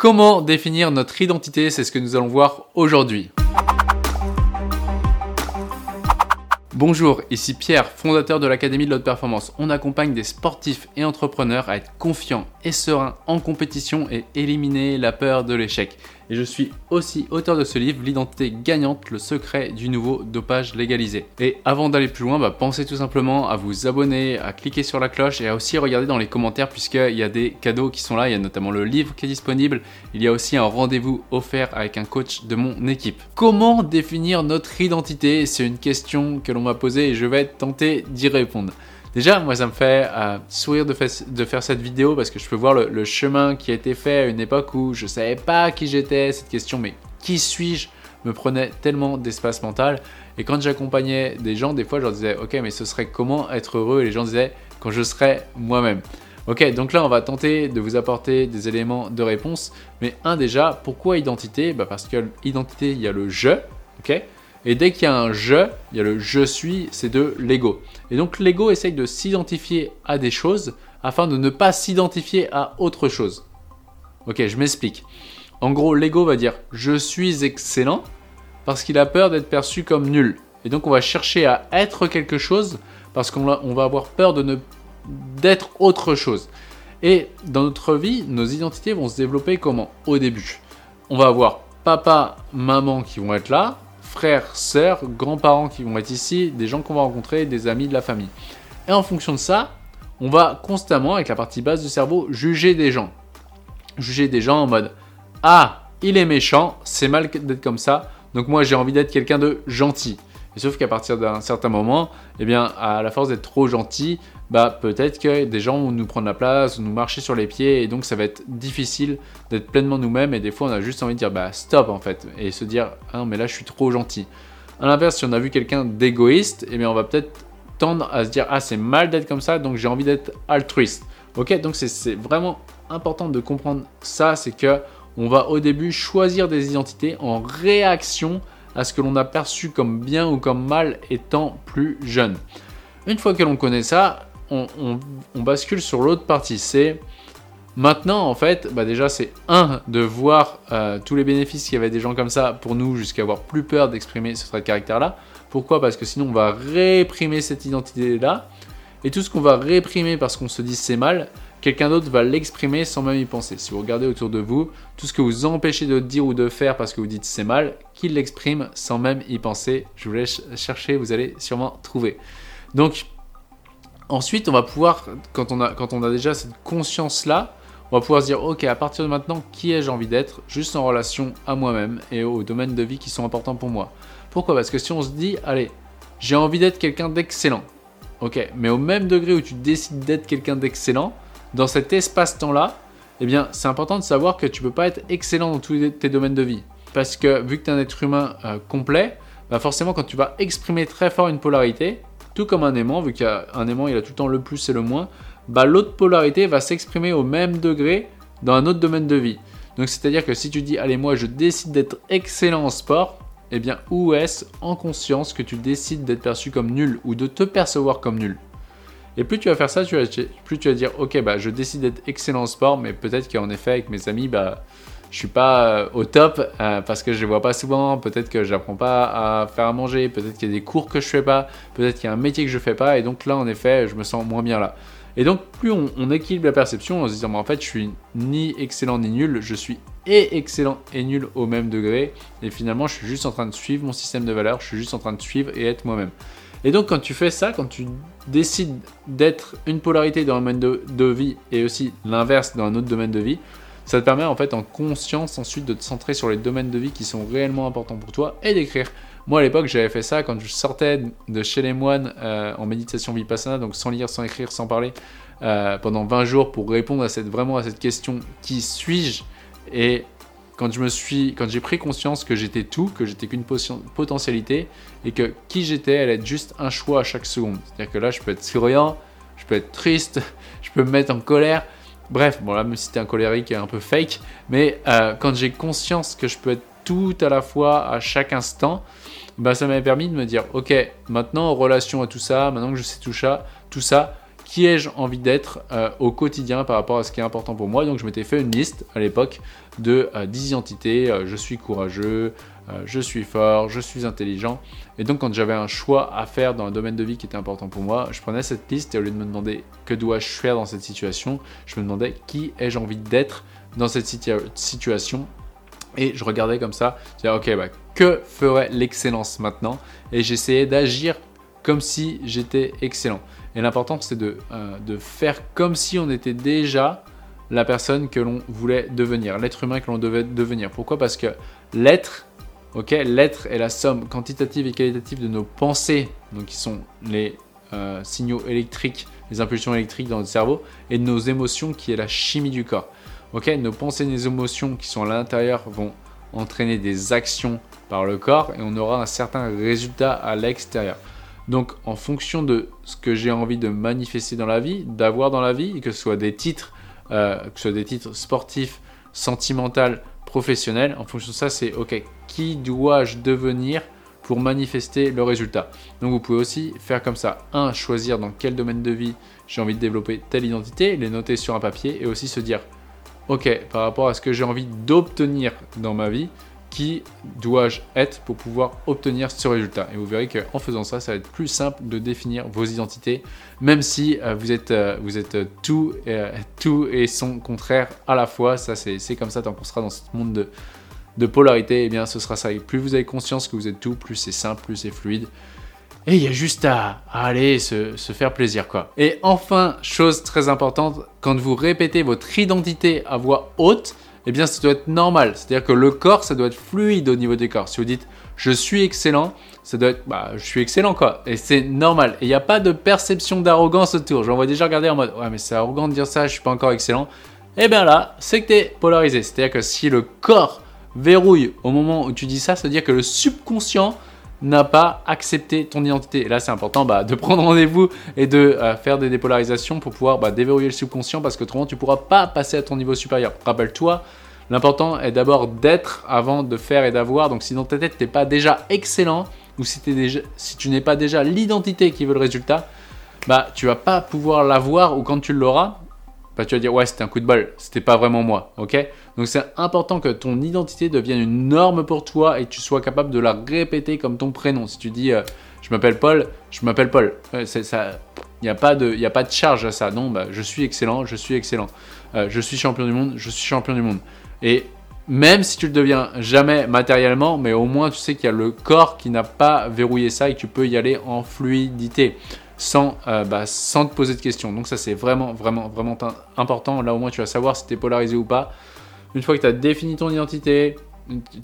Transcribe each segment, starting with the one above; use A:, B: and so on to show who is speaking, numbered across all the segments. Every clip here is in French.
A: Comment définir notre identité C'est ce que nous allons voir aujourd'hui. Bonjour, ici Pierre, fondateur de l'Académie de l'Haute Performance. On accompagne des sportifs et entrepreneurs à être confiants et sereins en compétition et éliminer la peur de l'échec. Et je suis aussi auteur de ce livre, L'identité gagnante, le secret du nouveau dopage légalisé. Et avant d'aller plus loin, bah, pensez tout simplement à vous abonner, à cliquer sur la cloche et à aussi regarder dans les commentaires puisqu'il y a des cadeaux qui sont là. Il y a notamment le livre qui est disponible. Il y a aussi un rendez-vous offert avec un coach de mon équipe. Comment définir notre identité? C'est une question que l'on m'a posée et je vais tenter d'y répondre. Déjà, moi, ça me fait euh, sourire de, faire cette vidéo parce que je peux voir le, chemin qui a été fait à une époque où je savais pas qui j'étais. Cette question, mais qui suis-je me prenait tellement d'espace mental. Et quand j'accompagnais des gens, des fois, je leur disais, ok, mais ce serait comment être heureux? Et les gens disaient, quand je serais moi-même. Ok, donc là, on va tenter de vous apporter des éléments de réponse. Mais un déjà, pourquoi identité? Bah Parce que l'identité, il y a le je, ok? Et dès qu'il y a un je, il y a le je suis, c'est de l'ego. Et donc l'ego essaye de s'identifier à des choses afin de ne pas s'identifier à autre chose. Ok, je m'explique. En gros, l'ego va dire je suis excellent parce qu'il a peur d'être perçu comme nul. Et donc on va chercher à être quelque chose parce qu'on va avoir peur de ne d'être autre chose. Et dans notre vie, nos identités vont se développer comment? Au début, on va avoir papa, maman qui vont être là, frères, sœurs, grands-parents qui vont être ici, des gens qu'on va rencontrer, des amis de la famille. Et en fonction de ça, on va constamment, avec la partie basse du cerveau, juger des gens. Juger des gens en mode Ah, il est méchant, c'est mal d'être comme ça, donc moi j'ai envie d'être quelqu'un de gentil. Et sauf qu'à partir d'un certain moment, eh bien, à la force d'être trop gentil, bah peut-être que des gens vont nous prendre la place, nous marcher sur les pieds, et donc ça va être difficile d'être pleinement nous-mêmes. Et des fois, on a juste envie de dire bah stop en fait, et se dire ah mais là je suis trop gentil. À l'inverse, si on a vu quelqu'un d'égoïste, eh bien on va peut-être tendre à se dire ah c'est mal d'être comme ça, donc j'ai envie d'être altruiste. Ok, donc c'est vraiment important de comprendre ça, c'est que on va au début choisir des identités en réaction à ce que l'on a perçu comme bien ou comme mal étant plus jeune. Une fois que l'on connaît ça, on, bascule sur l'autre partie. C'est maintenant, en fait, bah déjà, c'est un, de voir euh, tous les bénéfices qu'il y avait des gens comme ça pour nous, jusqu'à avoir plus peur d'exprimer ce trait de caractère-là. Pourquoi? Parce que sinon, on va réprimer cette identité-là. Et tout ce qu'on va réprimer parce qu'on se dit c'est mal, quelqu'un d'autre va l'exprimer sans même y penser. Si vous regardez autour de vous, tout ce que vous empêchez de dire ou de faire parce que vous dites c'est mal, qu'il l'exprime sans même y penser. Je vous laisse chercher, vous allez sûrement trouver. Donc, ensuite, on va pouvoir, quand on a, quand on a déjà cette conscience-là, on va pouvoir se dire, ok, à partir de maintenant, qui ai-je envie d'être, juste en relation à moi-même et aux domaines de vie qui sont importants pour moi. Pourquoi? Parce que si on se dit, allez, j'ai envie d'être quelqu'un d'excellent, ok, mais au même degré où tu décides d'être quelqu'un d'excellent, dans cet espace-temps-là, eh bien, c'est important de savoir que tu ne peux pas être excellent dans tous tes domaines de vie. Parce que vu que tu es un être humain euh, complet, bah forcément, quand tu vas exprimer très fort une polarité, tout comme un aimant, vu qu'un aimant, il a tout le temps le plus et le moins, bah, l'autre polarité va s'exprimer au même degré dans un autre domaine de vie. Donc, c'est-à-dire que si tu dis, allez, moi, je décide d'être excellent en sport, eh bien, où est-ce en conscience que tu décides d'être perçu comme nul ou de te percevoir comme nul? Et plus tu vas faire ça, plus tu vas dire, ok, bah, je décide d'être excellent en sport, mais peut-être qu'en effet, avec mes amis, bah, je suis pas euh, au top euh, parce que je les vois pas souvent. Peut-être que j'apprends pas à faire à manger. Peut-être qu'il y a des cours que je fais pas. Peut-être qu'il y a un métier que je fais pas. Et donc là, en effet, je me sens moins bien là. Et donc, plus on, équilibre la perception en se disant, mais en fait, je suis ni excellent ni nul, je suis et excellent et nul au même degré. Et finalement, je suis juste en train de suivre mon système de valeurs, je suis juste en train de suivre et être moi-même. Et donc, quand tu fais ça, quand tu décides d'être une polarité dans un domaine de, vie et aussi l'inverse dans un autre domaine de vie, ça te permet en fait en conscience ensuite de te centrer sur les domaines de vie qui sont réellement importants pour toi et d'écrire. Moi à l'époque j'avais fait ça quand je sortais de chez les moines euh, en méditation vipassana, donc sans lire, sans écrire, sans parler, euh, pendant 20 jours pour répondre vraiment à cette question qui suis-je? Et quand je me suis, quand j'ai pris conscience que j'étais tout, que j'étais qu'une potentialité et que qui j'étais allait être juste un choix à chaque seconde. C'est-à-dire que là, je peux être souriant, je peux être triste, je peux me mettre en colère. Bref, bon là, même si un colérique un peu fake, mais euh, quand j'ai conscience que je peux être tout à la fois à chaque instant, bah, ça m'a permis de me dire, ok, maintenant en relation à tout ça, maintenant que je sais tout ça, tout ça, qui ai-je envie d'être euh, au quotidien par rapport à ce qui est important pour moi. Donc je m'étais fait une liste à l'époque de 10 identités. je suis courageux, je suis fort, je suis intelligent. Et donc quand j'avais un choix à faire dans un domaine de vie qui était important pour moi, je prenais cette liste et au lieu de me demander que dois-je faire dans cette situation, je me demandais qui ai-je envie d'être dans cette situation et je regardais comme ça, je disais, ok, bah, que ferait l'excellence maintenant? Et j'essayais d'agir comme si j'étais excellent. Et l'important, c'est de, euh, de faire comme si on était déjà la personne que l'on voulait devenir, l'être humain que l'on devait devenir. Pourquoi? Parce que l'être, ok, l'être est la somme quantitative et qualitative de nos pensées, donc qui sont les euh, signaux électriques, les impulsions électriques dans notre cerveau, et de nos émotions, qui est la chimie du corps. Ok, nos pensées et nos émotions qui sont à l'intérieur vont entraîner des actions par le corps et on aura un certain résultat à l'extérieur. Donc en fonction de ce que j'ai envie de manifester dans la vie, d'avoir dans la vie, que ce soit des titres, euh, que ce soit des titres sportifs, sentimentaux, professionnels, en fonction de ça, c'est ok, qui dois-je devenir pour manifester le résultat? Donc vous pouvez aussi faire comme ça. Un, choisir dans quel domaine de vie j'ai envie de développer telle identité, les noter sur un papier et aussi se dire ok, par rapport à ce que j'ai envie d'obtenir dans ma vie, qui dois-je être pour pouvoir obtenir ce résultat Et vous verrez qu'en faisant ça, ça va être plus simple de définir vos identités, même si euh, vous êtes, euh, euh, tout et son contraire à la fois. Ça, c'est comme ça, tant qu'on sera dans ce monde de, polarité, eh bien ce sera ça. Plus vous avez conscience que vous êtes tout, plus c'est simple, plus c'est fluide. Et il y a juste à, aller se, faire plaisir quoi. Et enfin, chose très importante, quand vous répétez votre identité à voix haute, eh bien ça doit être normal. C'est-à-dire que le corps, ça doit être fluide au niveau des corps. Si vous dites je suis excellent, ça doit être bah je suis excellent quoi. Et c'est normal. Et il n'y a pas de perception d'arrogance autour. J'en vois déjà regarder en mode ouais mais c'est arrogant de dire ça, je suis pas encore excellent. Eh bien là, c'est que tu es polarisé. C'est-à-dire que si le corps verrouille au moment où tu dis ça, c'est-à-dire que le subconscient n'a pas accepté ton identité. Et là, c'est important bah, de prendre rendez-vous et de euh, faire des dépolarisations pour pouvoir bah, déverrouiller le subconscient parce que autrement, tu ne pourras pas passer à ton niveau supérieur. Rappelle-toi, l'important est d'abord d'être avant de faire et d'avoir. Donc, si dans ta tête, tu n'es pas déjà excellent ou si, déjà, si tu n'es pas déjà l'identité qui veut le résultat, bah, tu vas pas pouvoir l'avoir ou quand tu l'auras, bah, tu vas dire ouais c'était un coup de bol, c'était pas vraiment moi, ok? Donc c'est important que ton identité devienne une norme pour toi et que tu sois capable de la répéter comme ton prénom. Si tu dis euh, je m'appelle Paul, je m'appelle Paul, ça. Il n'y a, pas de, charge à ça. Non, bah, je suis excellent, je suis excellent. Euh, je suis champion du monde, je suis champion du monde. Et même si tu le deviens jamais matériellement, mais au moins tu sais qu'il y a le corps qui n'a pas verrouillé ça et que tu peux y aller en fluidité sans, euh, bah, sans te poser de questions. Donc ça c'est vraiment, vraiment, vraiment important. Là au moins tu vas savoir si tu es polarisé ou pas. Une fois que tu as défini ton identité,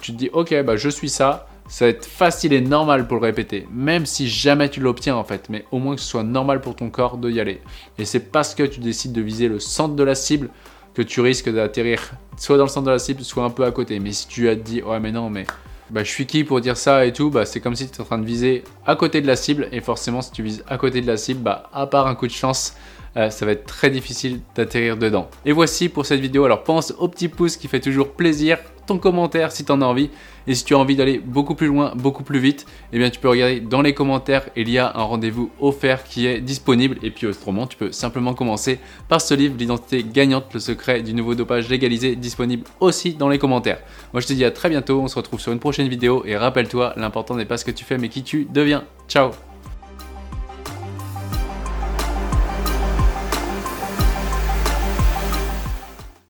A: tu te dis ok, bah, je suis ça. Ça va être facile et normal pour le répéter, même si jamais tu l'obtiens en fait, mais au moins que ce soit normal pour ton corps de y aller. Et c'est parce que tu décides de viser le centre de la cible que tu risques d'atterrir soit dans le centre de la cible, soit un peu à côté. Mais si tu as dit ouais mais non mais bah, je suis qui pour dire ça et tout, bah, c'est comme si tu étais en train de viser à côté de la cible. Et forcément, si tu vises à côté de la cible, bah, à part un coup de chance, euh, ça va être très difficile d'atterrir dedans. Et voici pour cette vidéo. Alors pense au petit pouce qui fait toujours plaisir, ton commentaire si tu en as envie. Et si tu as envie d'aller beaucoup plus loin, beaucoup plus vite, eh bien tu peux regarder dans les commentaires, il y a un rendez-vous offert qui est disponible. Et puis autrement, tu peux simplement commencer par ce livre, L'identité gagnante, le secret du nouveau dopage légalisé, disponible aussi dans les commentaires. Moi je te dis à très bientôt, on se retrouve sur une prochaine vidéo et rappelle-toi, l'important n'est pas ce que tu fais mais qui tu deviens. Ciao